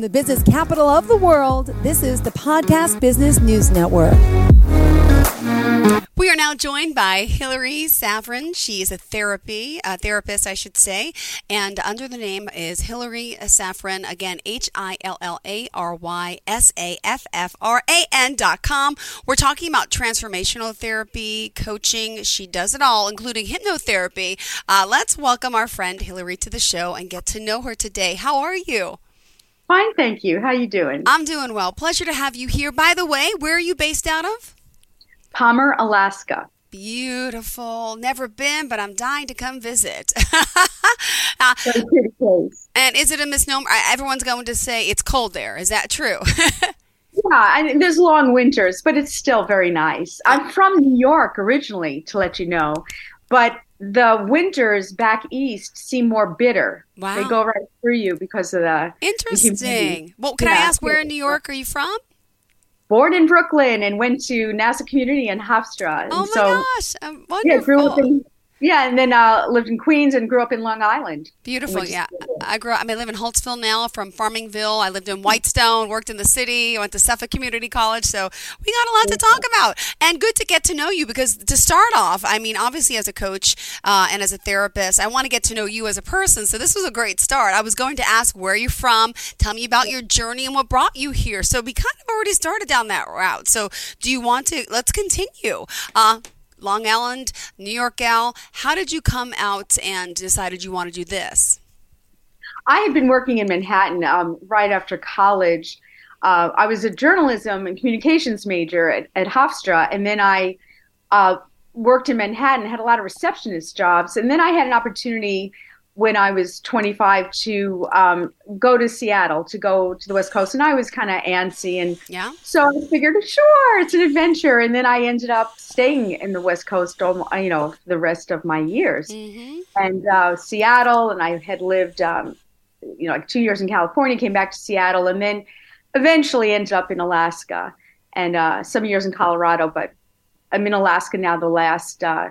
From the business capital of the world, this is the Podcast Business News Network. We are now joined by Hillary Saffran. She is a therapy a therapist, I should say, and under the name is Hillary Saffran. Again, H I L L A R Y S A F F R A N dot com. We're talking about transformational therapy, coaching. She does it all, including hypnotherapy. Uh, let's welcome our friend Hillary to the show and get to know her today. How are you? Fine, thank you. How are you doing? I'm doing well. Pleasure to have you here. By the way, where are you based out of? Palmer, Alaska. Beautiful. Never been, but I'm dying to come visit. uh, and is it a misnomer? Everyone's going to say it's cold there. Is that true? yeah, and there's long winters, but it's still very nice. I'm from New York originally, to let you know, but the winters back east seem more bitter. Wow. They go right through you because of the interesting. The well, can yeah. I ask where in New York are you from? Born in Brooklyn and went to Nassau Community in Hofstra. Oh my so, gosh, um, wonderful. Yeah, grew up in yeah, and then uh, lived in Queens and grew up in Long Island. Beautiful, yeah. I grew up. I mean, I live in Holtsville now. From Farmingville, I lived in Whitestone, worked in the city, went to Suffolk Community College. So we got a lot to talk about, and good to get to know you because to start off, I mean, obviously as a coach uh, and as a therapist, I want to get to know you as a person. So this was a great start. I was going to ask where you're from, tell me about your journey and what brought you here. So we kind of already started down that route. So do you want to? Let's continue. Uh, Long Island, New York gal. How did you come out and decided you want to do this? I had been working in Manhattan um, right after college. Uh, I was a journalism and communications major at, at Hofstra, and then I uh, worked in Manhattan, had a lot of receptionist jobs, and then I had an opportunity when I was 25 to um, go to Seattle to go to the West Coast, and I was kind of antsy, and yeah. So I figured, sure, it's an adventure, and then I ended up staying in the West Coast, you know, the rest of my years, mm-hmm. and uh, Seattle, and I had lived, um, you know, like two years in California, came back to Seattle, and then eventually ended up in Alaska, and uh, some years in Colorado, but I'm in Alaska now. The last uh,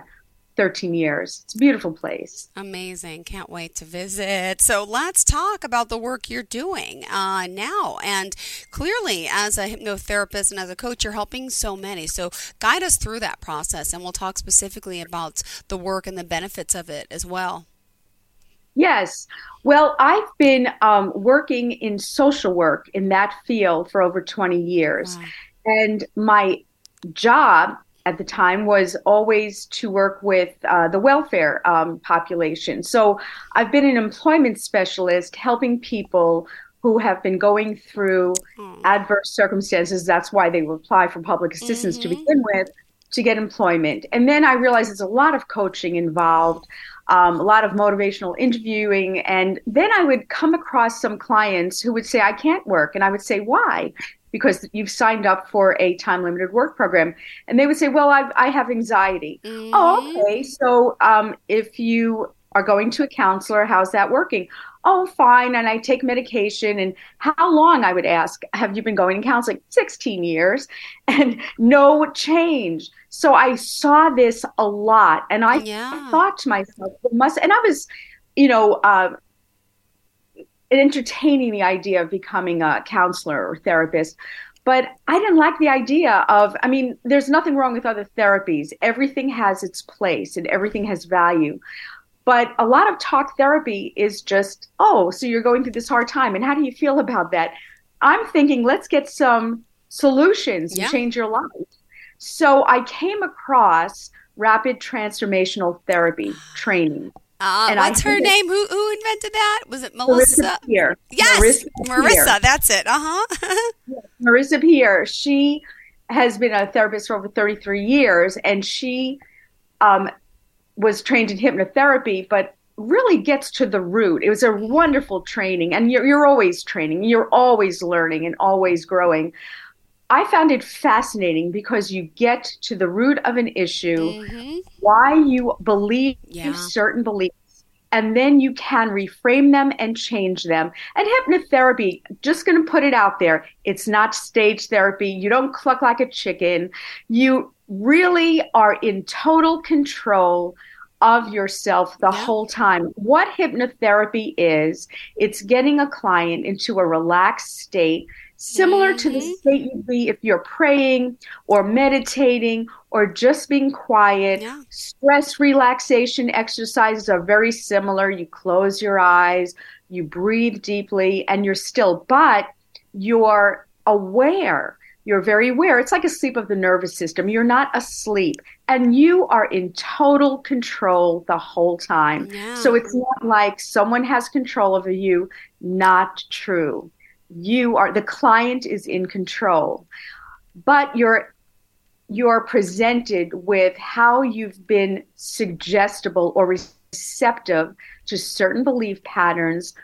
13 years. It's a beautiful place. Amazing. Can't wait to visit. So let's talk about the work you're doing uh, now. And clearly, as a hypnotherapist and as a coach, you're helping so many. So guide us through that process, and we'll talk specifically about the work and the benefits of it as well. Yes. Well, I've been um, working in social work in that field for over 20 years. Wow. And my job at the time was always to work with uh, the welfare um, population. So I've been an employment specialist helping people who have been going through mm. adverse circumstances. That's why they apply for public assistance mm-hmm. to begin with to get employment. And then I realized there's a lot of coaching involved. Um, a lot of motivational interviewing. And then I would come across some clients who would say, I can't work. And I would say, why? Because you've signed up for a time limited work program. And they would say, Well, I've, I have anxiety. Mm-hmm. Oh, okay. So um, if you are going to a counselor, how's that working? Oh, fine. And I take medication. And how long, I would ask, have you been going to counseling? 16 years and no change. So I saw this a lot. And I yeah. thought to myself, must, and I was, you know, uh, entertaining the idea of becoming a counselor or therapist. But I didn't like the idea of, I mean, there's nothing wrong with other therapies. Everything has its place and everything has value. But a lot of talk therapy is just, oh, so you're going through this hard time. And how do you feel about that? I'm thinking, let's get some solutions yeah. to change your life. So I came across rapid transformational therapy training. Uh, what's her name? Who who invented that? Was it Melissa? Marissa Peer. Yes, Marissa. Marissa that's it. Uh huh. yes, Marissa Peer. She has been a therapist for over 33 years, and she um, was trained in hypnotherapy, but really gets to the root. It was a wonderful training, and you're, you're always training, you're always learning, and always growing. I found it fascinating because you get to the root of an issue, mm-hmm. why you believe yeah. certain beliefs, and then you can reframe them and change them. And hypnotherapy, just going to put it out there, it's not stage therapy. You don't cluck like a chicken. You really are in total control of yourself the yeah. whole time. What hypnotherapy is, it's getting a client into a relaxed state, similar to the mm-hmm. state you'd be if you're praying or meditating or just being quiet. Yeah. Stress relaxation exercises are very similar. You close your eyes, you breathe deeply, and you're still, but you're aware you're very aware. It's like a sleep of the nervous system. You're not asleep and you are in total control the whole time. Yeah. So it's not like someone has control over you. Not true. You are the client is in control. But you're you're presented with how you've been suggestible or receptive to certain belief patterns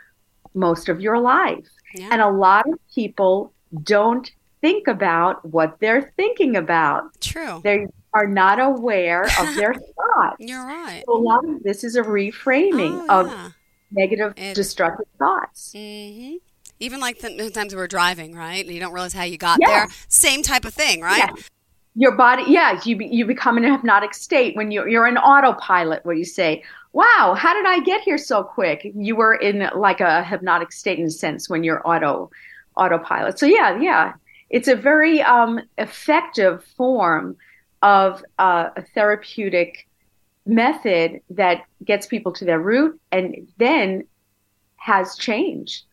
most of your life. Yeah. And a lot of people don't think about what they're thinking about. True. They are not aware of their thoughts. You're right. So a lot of this is a reframing oh, of yeah. negative, it, destructive thoughts. Mm-hmm. Even like the times we were driving, right? And you don't realize how you got yeah. there. Same type of thing, right? Yeah. Your body, yeah, you you become in a hypnotic state when you're you're an autopilot. Where you say, "Wow, how did I get here so quick?" You were in like a hypnotic state in a sense when you're auto autopilot. So yeah, yeah, it's a very um, effective form of uh, a therapeutic method that gets people to their root and then has change.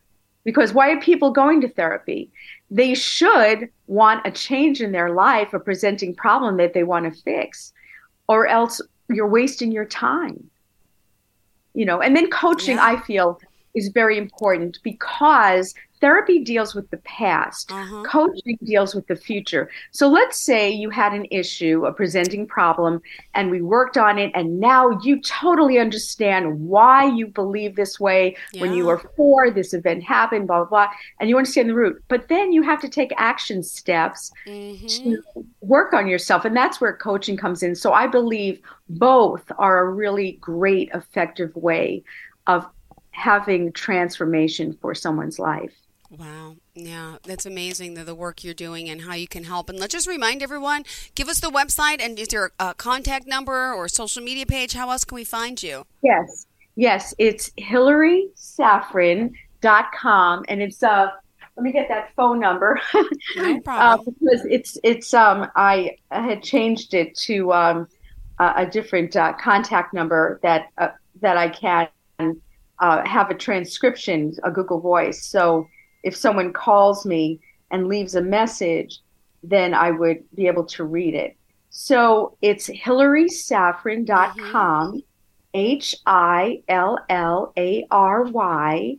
Because why are people going to therapy? They should want a change in their life, a presenting problem that they want to fix, or else you're wasting your time. You know, and then coaching, yeah. I feel, is very important because therapy deals with the past uh-huh. coaching deals with the future so let's say you had an issue a presenting problem and we worked on it and now you totally understand why you believe this way yeah. when you were four this event happened blah blah blah and you understand the root but then you have to take action steps mm-hmm. to work on yourself and that's where coaching comes in so i believe both are a really great effective way of having transformation for someone's life Wow. Yeah, that's amazing the, the work you're doing and how you can help. And let's just remind everyone give us the website and is there a contact number or social media page? How else can we find you? Yes. Yes. It's hillarysaffran.com and it's uh let me get that phone number. no problem. uh, because it's it's um I, I had changed it to um a, a different uh, contact number that uh, that I can uh, have a transcription, a Google Voice. So if someone calls me and leaves a message, then I would be able to read it. So it's hillarysaffran.com, H I L L A R Y,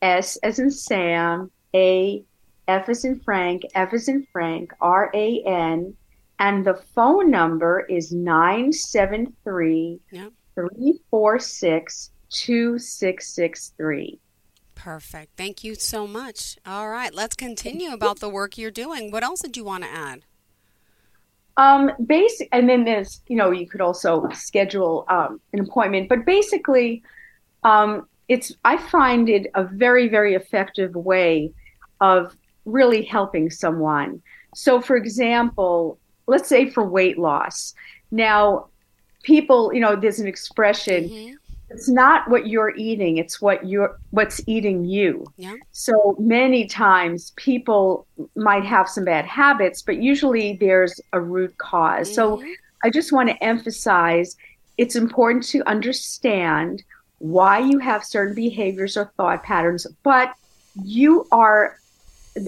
S as in Sam, A, F as in Frank, F as in Frank, R A N. And the phone number is 973 346 2663. Perfect. Thank you so much. All right, let's continue about the work you're doing. What else did you want to add? Um, basic, and then there's, you know, you could also schedule um, an appointment, but basically, um, it's, I find it a very, very effective way of really helping someone. So, for example, let's say for weight loss. Now, people, you know, there's an expression, mm-hmm it's not what you're eating it's what you're what's eating you yeah. so many times people might have some bad habits but usually there's a root because mm-hmm. so i just want to emphasize it's important to understand why you have certain behaviors or thought patterns but you are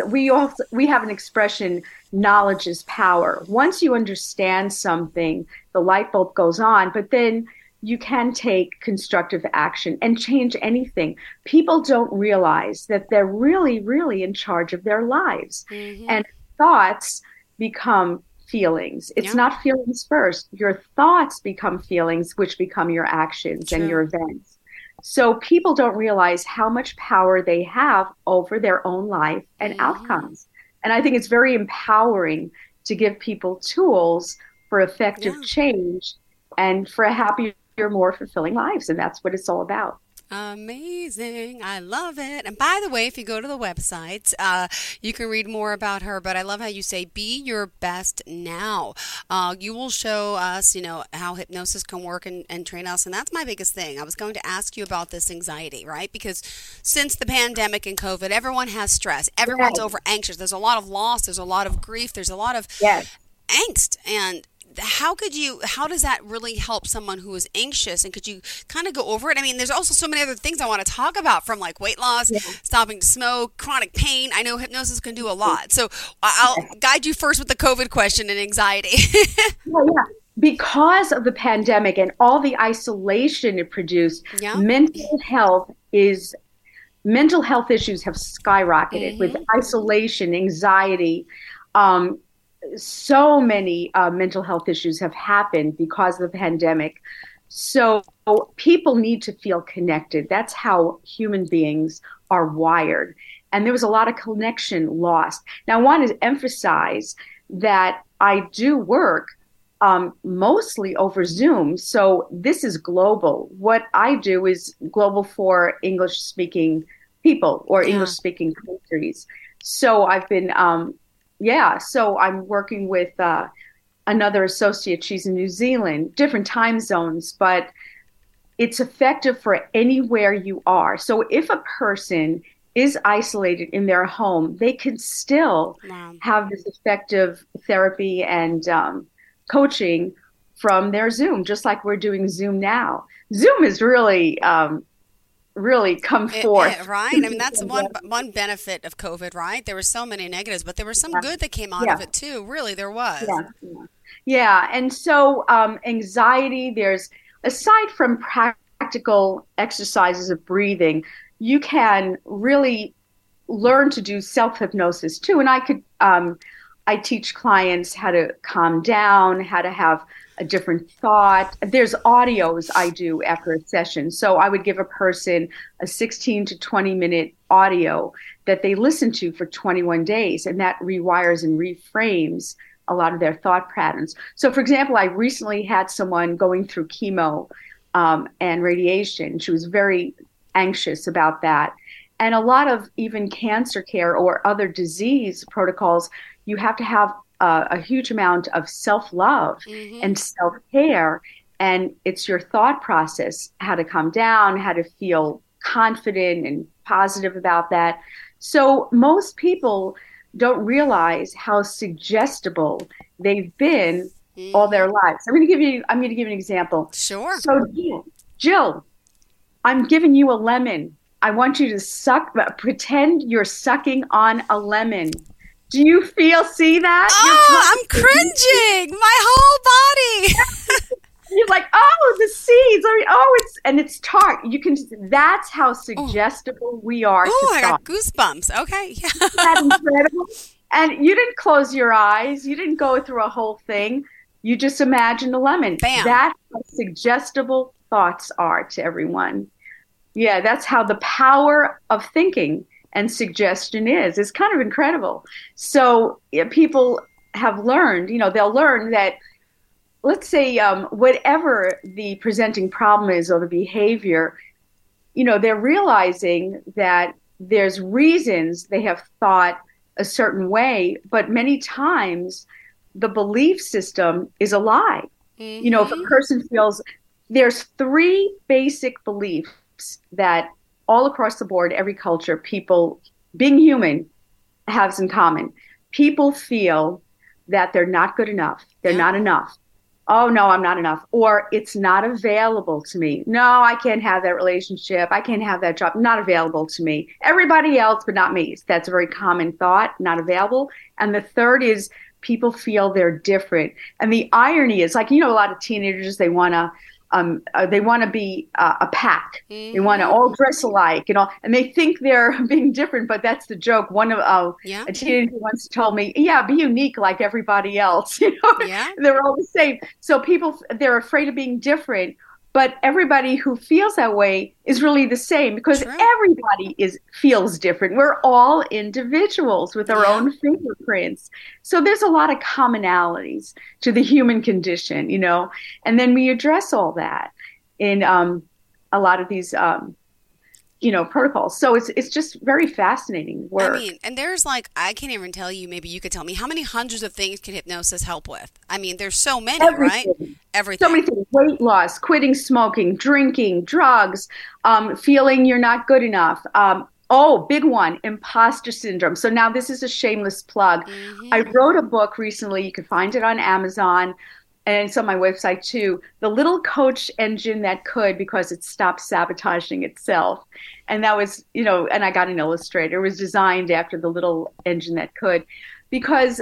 we also we have an expression knowledge is power once you understand something the light bulb goes on but then you can take constructive action and change anything. People don't realize that they're really, really in charge of their lives. Mm-hmm. And thoughts become feelings. It's yeah. not feelings first. Your thoughts become feelings, which become your actions True. and your events. So people don't realize how much power they have over their own life and mm-hmm. outcomes. And I think it's very empowering to give people tools for effective yeah. change and for a happier more fulfilling lives. And that's what it's all about. Amazing. I love it. And by the way, if you go to the website, uh, you can read more about her. But I love how you say, be your best now. Uh, you will show us, you know, how hypnosis can work and, and train us. And that's my biggest thing. I was going to ask you about this anxiety, right? Because since the pandemic and COVID, everyone has stress. Everyone's over anxious. There's a lot of loss. There's a lot of grief. There's a lot of yes. angst. And how could you how does that really help someone who is anxious and could you kind of go over it i mean there's also so many other things i want to talk about from like weight loss yeah. stopping to smoke chronic pain i know hypnosis can do a lot so i'll yeah. guide you first with the covid question and anxiety yeah, yeah because of the pandemic and all the isolation it produced yeah. mental health is mental health issues have skyrocketed mm-hmm. with isolation anxiety um, so many uh, mental health issues have happened because of the pandemic. So people need to feel connected. That's how human beings are wired. And there was a lot of connection lost. Now, I want to emphasize that I do work um, mostly over Zoom. So this is global. What I do is global for English speaking people or yeah. English speaking countries. So I've been um, yeah, so I'm working with uh, another associate. She's in New Zealand, different time zones, but it's effective for anywhere you are. So if a person is isolated in their home, they can still wow. have this effective therapy and um, coaching from their Zoom, just like we're doing Zoom now. Zoom is really um, really come forth. It, it, right? I mean, that's one one benefit of COVID, right? There were so many negatives, but there was some yeah. good that came out yeah. of it too. Really, there was. Yeah, yeah. yeah. and so um, anxiety. There's aside from practical exercises of breathing, you can really learn to do self hypnosis too. And I could, um, I teach clients how to calm down, how to have a different thought. There's audios I do after a session. So I would give a person a 16 to 20 minute audio that they listen to for 21 days, and that rewires and reframes a lot of their thought patterns. So, for example, I recently had someone going through chemo um, and radiation. She was very anxious about that. And a lot of even cancer care or other disease protocols, you have to have uh, a huge amount of self love mm-hmm. and self care. And it's your thought process, how to calm down, how to feel confident and positive about that. So most people don't realize how suggestible they've been mm-hmm. all their lives. I'm going to give you. I'm going to give you an example. Sure. So, Jill, Jill, I'm giving you a lemon. I want you to suck, pretend you're sucking on a lemon. Do you feel see that? Oh, I'm cringing. My whole body. You're like, oh, the seeds. I mean, oh, it's and it's tart. You can. That's how oh. suggestible Ooh. we are. Oh, I got goosebumps. Okay, yeah. that incredible? And you didn't close your eyes. You didn't go through a whole thing. You just imagined a lemon. Bam. That's how suggestible thoughts are to everyone. Yeah, that's how the power of thinking and suggestion is. It's kind of incredible. So people have learned, you know, they'll learn that, let's say, um, whatever the presenting problem is or the behavior, you know, they're realizing that there's reasons they have thought a certain way, but many times the belief system is a lie. Mm-hmm. You know, if a mm-hmm. person feels there's three basic beliefs that all across the board, every culture, people being human has in common. People feel that they're not good enough. They're yeah. not enough. Oh no, I'm not enough. Or it's not available to me. No, I can't have that relationship. I can't have that job. Not available to me. Everybody else, but not me. That's a very common thought, not available. And the third is people feel they're different. And the irony is like, you know, a lot of teenagers, they want to um, uh, they want to be uh, a pack. Mm-hmm. They want to all dress alike you know, and they think they're being different. But that's the joke. One of uh, yeah. a teenager once told me, "Yeah, be unique like everybody else." You know, yeah. they're all the same. So people they're afraid of being different but everybody who feels that way is really the same because True. everybody is feels different we're all individuals with our yeah. own fingerprints so there's a lot of commonalities to the human condition you know and then we address all that in um, a lot of these um, you know protocols so it's it's just very fascinating work i mean and there's like i can't even tell you maybe you could tell me how many hundreds of things can hypnosis help with i mean there's so many everything. right everything so many things weight loss quitting smoking drinking drugs um, feeling you're not good enough um, Oh, big one, imposter syndrome. So now this is a shameless plug. Mm-hmm. I wrote a book recently. You can find it on Amazon and it's on my website too. The little coach engine that could because it stopped sabotaging itself. And that was, you know, and I got an illustrator. It was designed after the little engine that could because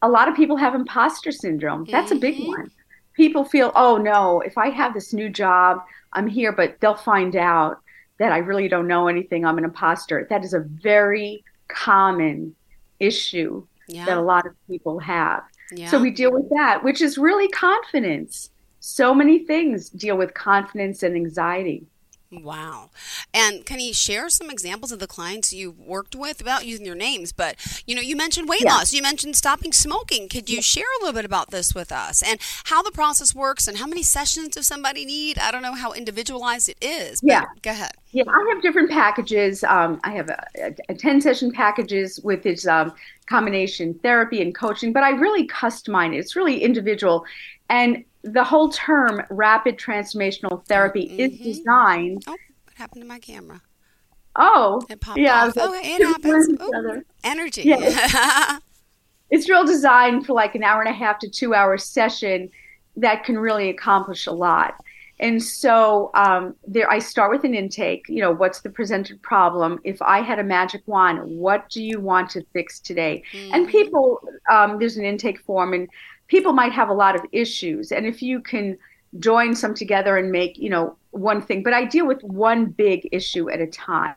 a lot of people have imposter syndrome. That's mm-hmm. a big mm-hmm. one. People feel, oh no, if I have this new job, I'm here, but they'll find out that I really don't know anything, I'm an imposter. That is a very common issue yeah. that a lot of people have. So we deal with that, which is really confidence. So many things deal with confidence and anxiety. Wow. And can you share some examples of the clients you worked with without using their names? But, you know, you mentioned weight yeah. loss, you mentioned stopping smoking. Could you yeah. share a little bit about this with us and how the process works and how many sessions does somebody need? I don't know how individualized it is. yeah. Go ahead. Yeah, I have different packages. Um, I have a, a, a, 10 session packages with its um, combination therapy and coaching, but I really customize it. It's really individual. And the whole term rapid transformational therapy mm-hmm. is designed. Oh, what happened to my camera? Oh, it popped yeah. Off. Oh, it happens. Oh, energy. Yeah. it's real designed for like an hour and a half to two hour session that can really accomplish a lot. And so um, there, I start with an intake. You know, what's the presented problem? If I had a magic wand, what do you want to fix today? Mm-hmm. And people, um, there's an intake form, and people might have a lot of issues and if you can join some together and make you know one thing but i deal with one big issue at a time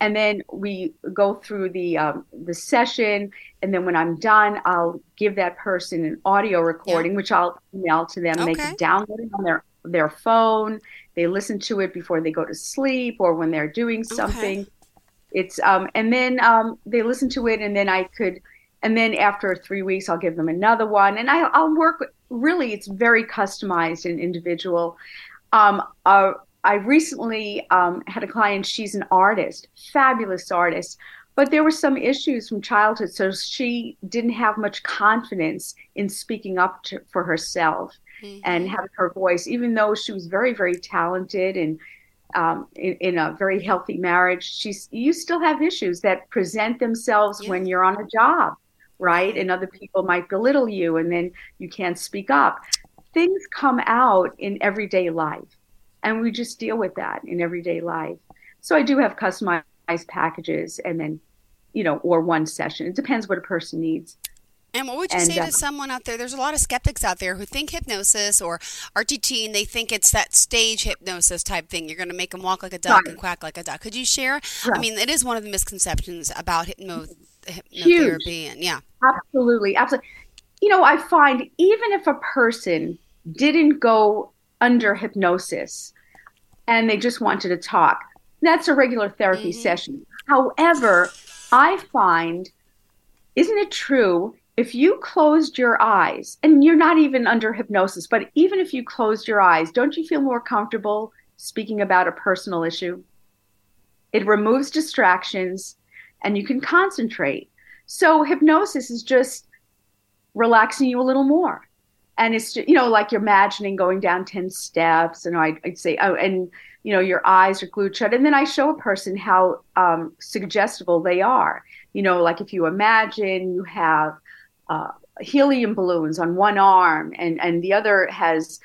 and then we go through the um, the session and then when i'm done i'll give that person an audio recording yeah. which i'll email to them okay. they can download it on their their phone they listen to it before they go to sleep or when they're doing something okay. it's um and then um they listen to it and then i could and then after three weeks i'll give them another one. And I, will work really it's very customized and individual. Um, uh, i recently um, had a client she's an artist fabulous artist but there were some issues from childhood so she didn't have much confidence in speaking up to, for herself mm-hmm. and having her voice even though she was very very talented and um, in, in, a very healthy marriage, she's you still have issues that present themselves when you're on a job right? And other people might belittle you and then you can't speak up. Things come out in everyday life, and we just deal with that in everyday life. So I do have customized packages and then, you know, or one session. It depends what a person needs. And what would you and, say to uh, someone out there? There's a lot of skeptics out there who think hypnosis or RTT and they think it's that stage hypnosis type thing. You're going to make them walk like a duck right. and quack like a duck. Could you share? Right. I mean, it is one of the misconceptions about hypno- hypnotherapy. And yeah. Absolutely. Absolutely. You know, I find even if a person didn't go under hypnosis and they just wanted to talk, that's a regular therapy mm-hmm. session. However, I find, isn't it true? If you closed your eyes, and you're not even under hypnosis, but even if you closed your eyes, don't you feel more comfortable speaking about a personal issue? It removes distractions and you can concentrate. So hypnosis is just relaxing you a little more. And it's just, you know, like you're imagining going down 10 steps. And I'd, I'd say, oh, and, you know, your eyes are glued shut. And then I show a person how um, suggestible they are. You know, like if you imagine you have uh, helium balloons on one arm and, and the other has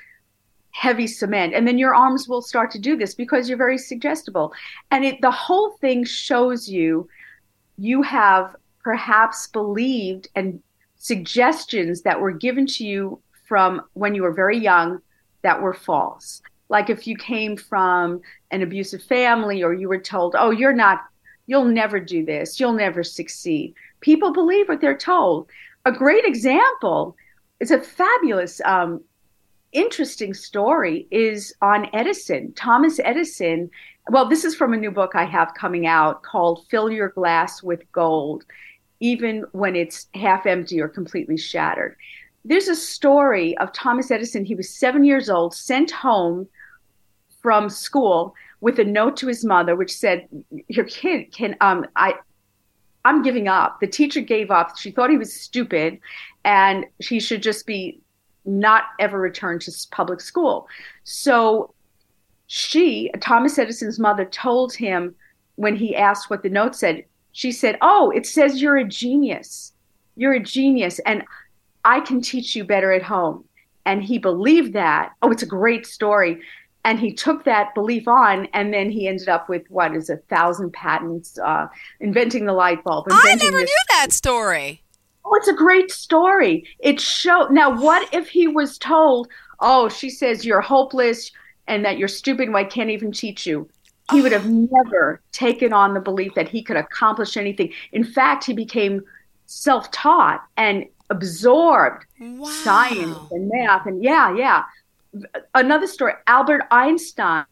heavy cement and then your arms will start to do this because you're very suggestible and it the whole thing shows you you have perhaps believed and suggestions that were given to you from when you were very young that were false. Like if you came from an abusive family or you were told, oh, you're not, you'll never do this, you'll never succeed. People believe what they're told. A great example is a fabulous, um, interesting story is on Edison. Thomas Edison well, this is from a new book I have coming out called Fill Your Glass with Gold, even when it's half empty or completely shattered. There's a story of Thomas Edison. He was seven years old, sent home from school with a note to his mother, which said, "Your kid can um I." I'm giving up. The teacher gave up. She thought he was stupid and he should just be not ever return to public school. So she, Thomas Edison's mother, told him when he asked what the note said, she said, Oh, it says you're a genius. You're a genius. And I can teach you better at home. And he believed that. Oh, it's a great story. And he took that belief on, and then he ended up with what is a thousand patents, uh, inventing the light bulb. I never this- knew that story. Oh, it's a great story. It show now. What if he was told, "Oh, she says you're hopeless and that you're stupid, and I can't even teach you." He would have never taken on the belief that he could accomplish anything. In fact, he became self-taught and absorbed wow. science and math and yeah, yeah. Another story, Albert Einstein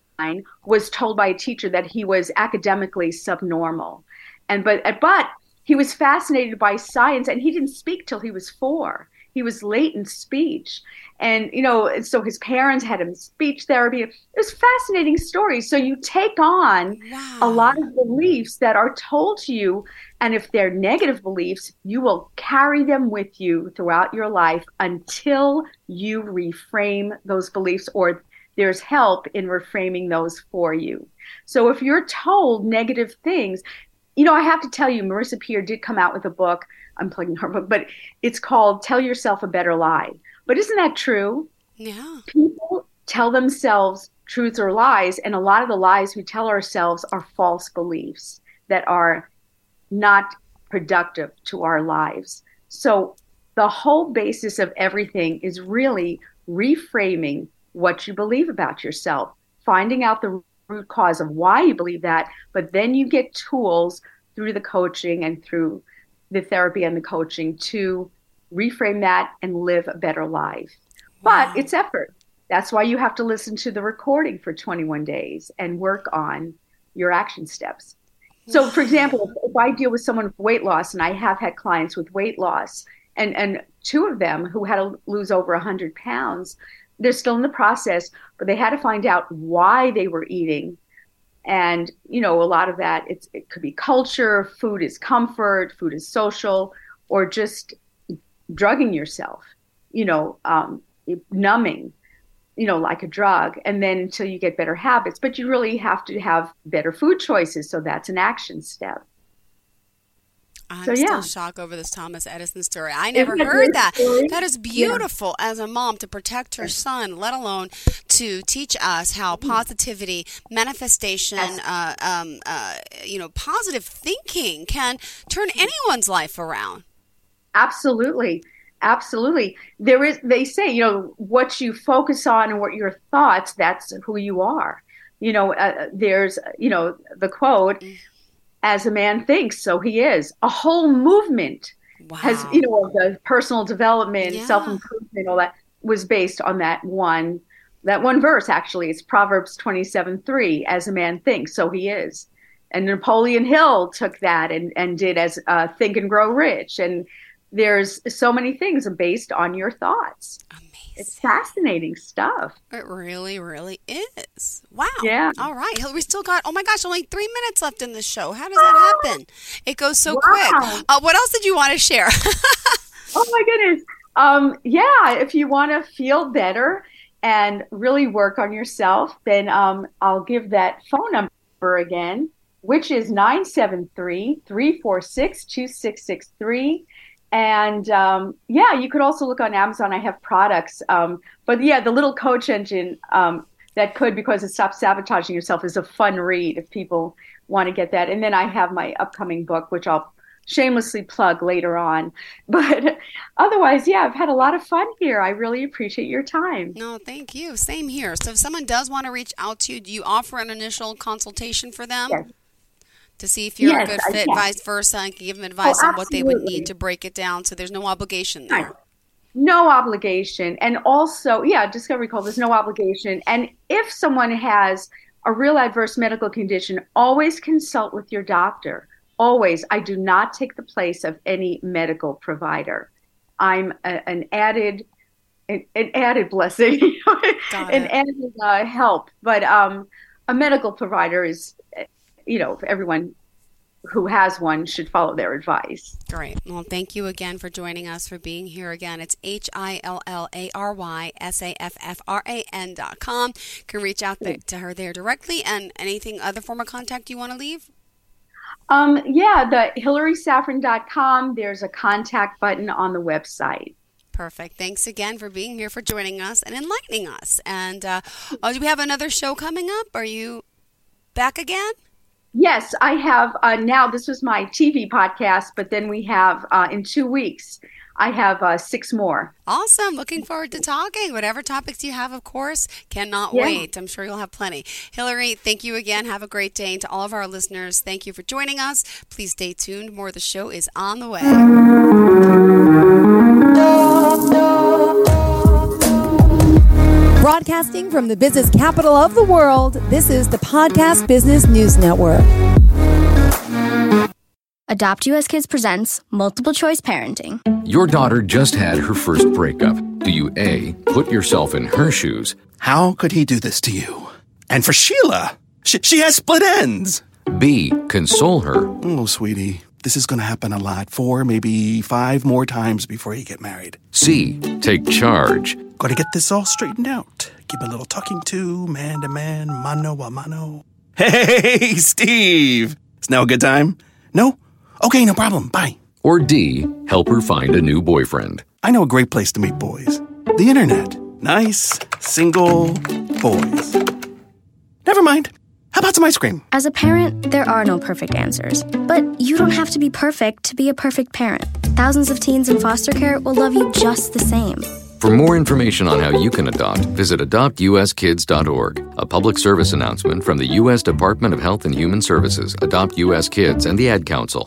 was told by a teacher that he was academically subnormal. And but but he was fascinated by science and he didn't speak till he was 4. He was late in speech. And, you know, so his parents had him speech therapy. It was fascinating stories. So you take on wow. a lot of beliefs that are told to you. And if they're negative beliefs, you will carry them with you throughout your life until you reframe those beliefs or there's help in reframing those for you. So if you're told negative things, you know, I have to tell you, Marissa Peer did come out with a book I'm plugging her book, but it's called Tell Yourself a Better Lie. But isn't that true? Yeah. People tell themselves truths or lies, and a lot of the lies we tell ourselves are false beliefs that are not productive to our lives. So the whole basis of everything is really reframing what you believe about yourself, finding out the root cause of why you believe that, but then you get tools through the coaching and through the therapy and the coaching to reframe that and live a better life. Wow. But it's effort. That's why you have to listen to the recording for 21 days and work on your action steps. So, for example, if, I deal with someone with weight loss, and I have had clients with weight loss, and, and two of them who had to lose over 100 pounds, they're still in the process, but they had to find out why they were eating. And you know a lot of that it's it could be culture food is comfort food is social or just drugging yourself you know um, numbing you know like a drug and then until you get better habits. But you really have to have better food choices so that's an action step I'm so, still shocked over this Thomas Edison story. I never heard that. Story? That is beautiful yeah. as a mom to protect her son, let alone to teach us how mm-hmm. positivity, manifestation, yes. uh, um, uh, you know, positive thinking can turn anyone's life around. Absolutely. Absolutely. There is, they say, you know, what you focus on and what your thoughts, that's who you are. You know, uh, there's, you know, the quote, mm as a man thinks, so he is. A whole movement wow. has, you know, the personal development, yeah. self improvement, all that was based on that one, that one verse. Actually, it's Proverbs twenty seven three. As a man thinks, so he is. And Napoleon Hill took that and and did as uh, Think and Grow Rich. And there's so many things based on your thoughts. It's fascinating stuff. It really, really is. Wow. Yeah. All right. We still got, oh my gosh, only three minutes left in the show. How does that happen? It goes so wow. quick. Uh, what else did you want to share? oh my goodness. Um, yeah, if you want to feel better and really work on yourself, then um, I'll give that phone number again, which is 973 346 2663 and um, yeah, you could also look on Amazon. I have products, um, but yeah, the little coach engine um, that could because it stops sabotaging yourself is a fun read if people want to get that. And then I have my upcoming book, which I'll shamelessly plug later on. But otherwise, yeah, I've had a lot of fun here. I really appreciate your time. No, thank you. Same here. So if someone does want to reach out to you, do you offer an initial consultation for them? Yes to see if you're yes, a good fit, vice versa, and give them advice oh, on what they would need to break it down. So there's no obligation there. No obligation. And also, yeah, discovery call, there's no obligation. And if someone has a real adverse medical condition, always consult with your doctor. Always. I do not take the place of any medical provider. I'm a, an added an, an, added blessing, an added uh, help. But um, a medical provider is, you know, everyone who has one should follow their advice. Great. Well, thank you again for joining us, for being here again. It's H I L L A R Y S A F F R A N dot com. You can reach out to her there directly and anything other form of contact you want to leave? Um, yeah, the hillarysaffran.com. There's a contact button on the website. Perfect. Thanks again for being here, for joining us and enlightening us. And uh, oh, do we have another show coming up? Are you back again? Yes, I have uh, now. This was my TV podcast, but then we have uh, in two weeks. I have uh, six more. Awesome. Looking forward to talking. Whatever topics you have, of course, cannot yeah. wait. I'm sure you'll have plenty. Hillary, thank you again. Have a great day. And to all of our listeners, thank you for joining us. Please stay tuned. More of the show is on the way. Broadcasting from the business capital of the world, this is the Podcast Business News Network. Adopt US Kids presents Multiple Choice Parenting. Your daughter just had her first breakup. Do you A, put yourself in her shoes? How could he do this to you? And for Sheila, she, she has split ends. B, console her. Oh, sweetie, this is going to happen a lot. Four, maybe five more times before you get married. C, take charge. Gotta get this all straightened out. Give a little talking to, man to man, mano a mano. Hey, Steve! Is now a good time? No? Okay, no problem. Bye. Or D, help her find a new boyfriend. I know a great place to meet boys the internet. Nice, single boys. Never mind. How about some ice cream? As a parent, there are no perfect answers. But you don't have to be perfect to be a perfect parent. Thousands of teens in foster care will love you just the same. For more information on how you can adopt, visit adoptuskids.org. A public service announcement from the U.S. Department of Health and Human Services, Adopt U.S. Kids, and the Ad Council.